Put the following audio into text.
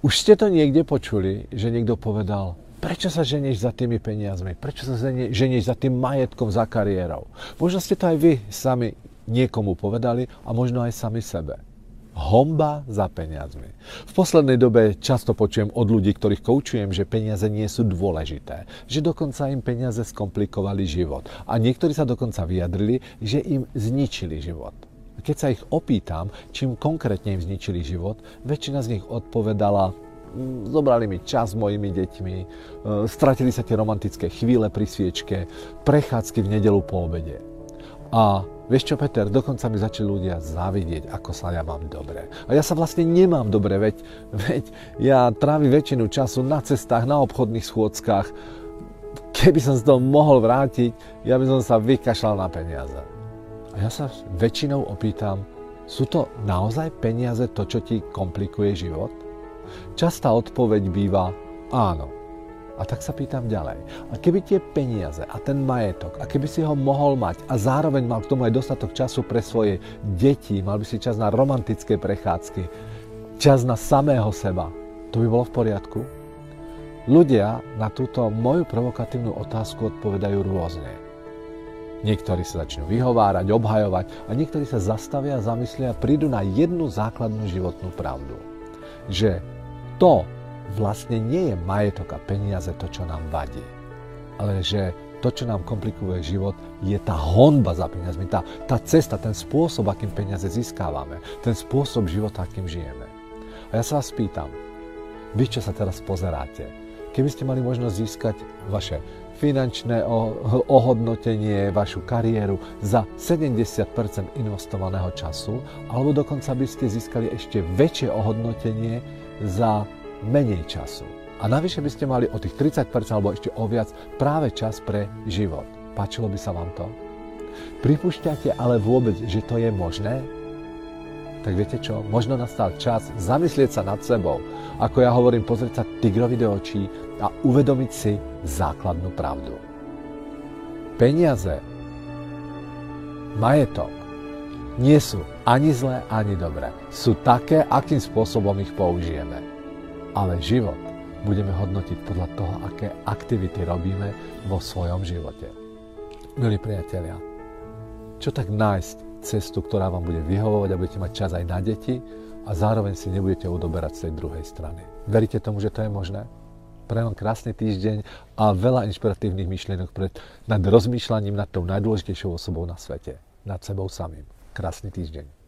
Už ste to niekde počuli, že niekto povedal, prečo sa ženieš za tými peniazmi, prečo sa ženieš za tým majetkom, za kariérou. Možno ste to aj vy sami niekomu povedali a možno aj sami sebe. Homba za peniazmi. V poslednej dobe často počujem od ľudí, ktorých koučujem, že peniaze nie sú dôležité. Že dokonca im peniaze skomplikovali život. A niektorí sa dokonca vyjadrili, že im zničili život. Keď sa ich opýtam, čím konkrétne im zničili život, väčšina z nich odpovedala, mm, zobrali mi čas s mojimi deťmi, e, stratili sa tie romantické chvíle pri sviečke, prechádzky v nedelu po obede. A vieš čo, Peter, dokonca mi začali ľudia závidieť, ako sa ja mám dobre. A ja sa vlastne nemám dobre, veď, veď ja trávim väčšinu času na cestách, na obchodných schôdzkach. Keby som z toho mohol vrátiť, ja by som sa vykašľal na peniaze. A ja sa väčšinou opýtam, sú to naozaj peniaze to, čo ti komplikuje život? Častá odpoveď býva áno. A tak sa pýtam ďalej. A keby tie peniaze a ten majetok, a keby si ho mohol mať a zároveň mal k tomu aj dostatok času pre svoje deti, mal by si čas na romantické prechádzky, čas na samého seba, to by bolo v poriadku? Ľudia na túto moju provokatívnu otázku odpovedajú rôzne. Niektorí sa začnú vyhovárať, obhajovať a niektorí sa zastavia, zamyslia a prídu na jednu základnú životnú pravdu. Že to vlastne nie je majetok a peniaze to, čo nám vadí. Ale že to, čo nám komplikuje život, je tá honba za peniazmi, tá, tá cesta, ten spôsob, akým peniaze získávame, ten spôsob života, akým žijeme. A ja sa vás pýtam, vy, čo sa teraz pozeráte, keby ste mali možnosť získať vaše finančné ohodnotenie, vašu kariéru za 70% investovaného času, alebo dokonca by ste získali ešte väčšie ohodnotenie za menej času. A navyše by ste mali o tých 30% alebo ešte o viac práve čas pre život. Páčilo by sa vám to? Pripúšťate ale vôbec, že to je možné? Tak viete čo, možno nastal čas zamyslieť sa nad sebou. Ako ja hovorím, pozrieť sa tigrovi do očí a uvedomiť si základnú pravdu. Peniaze, majetok nie sú ani zlé, ani dobré. Sú také, akým spôsobom ich použijeme. Ale život budeme hodnotiť podľa toho, aké aktivity robíme vo svojom živote. Milí priatelia, čo tak nájsť cestu, ktorá vám bude vyhovovať a budete mať čas aj na deti a zároveň si nebudete udoberať z tej druhej strany. Veríte tomu, že to je možné? Prajem vám krásny týždeň a veľa inšpiratívnych myšlienok pred, nad rozmýšľaním nad tou najdôležitejšou osobou na svete, nad sebou samým. Krásny týždeň.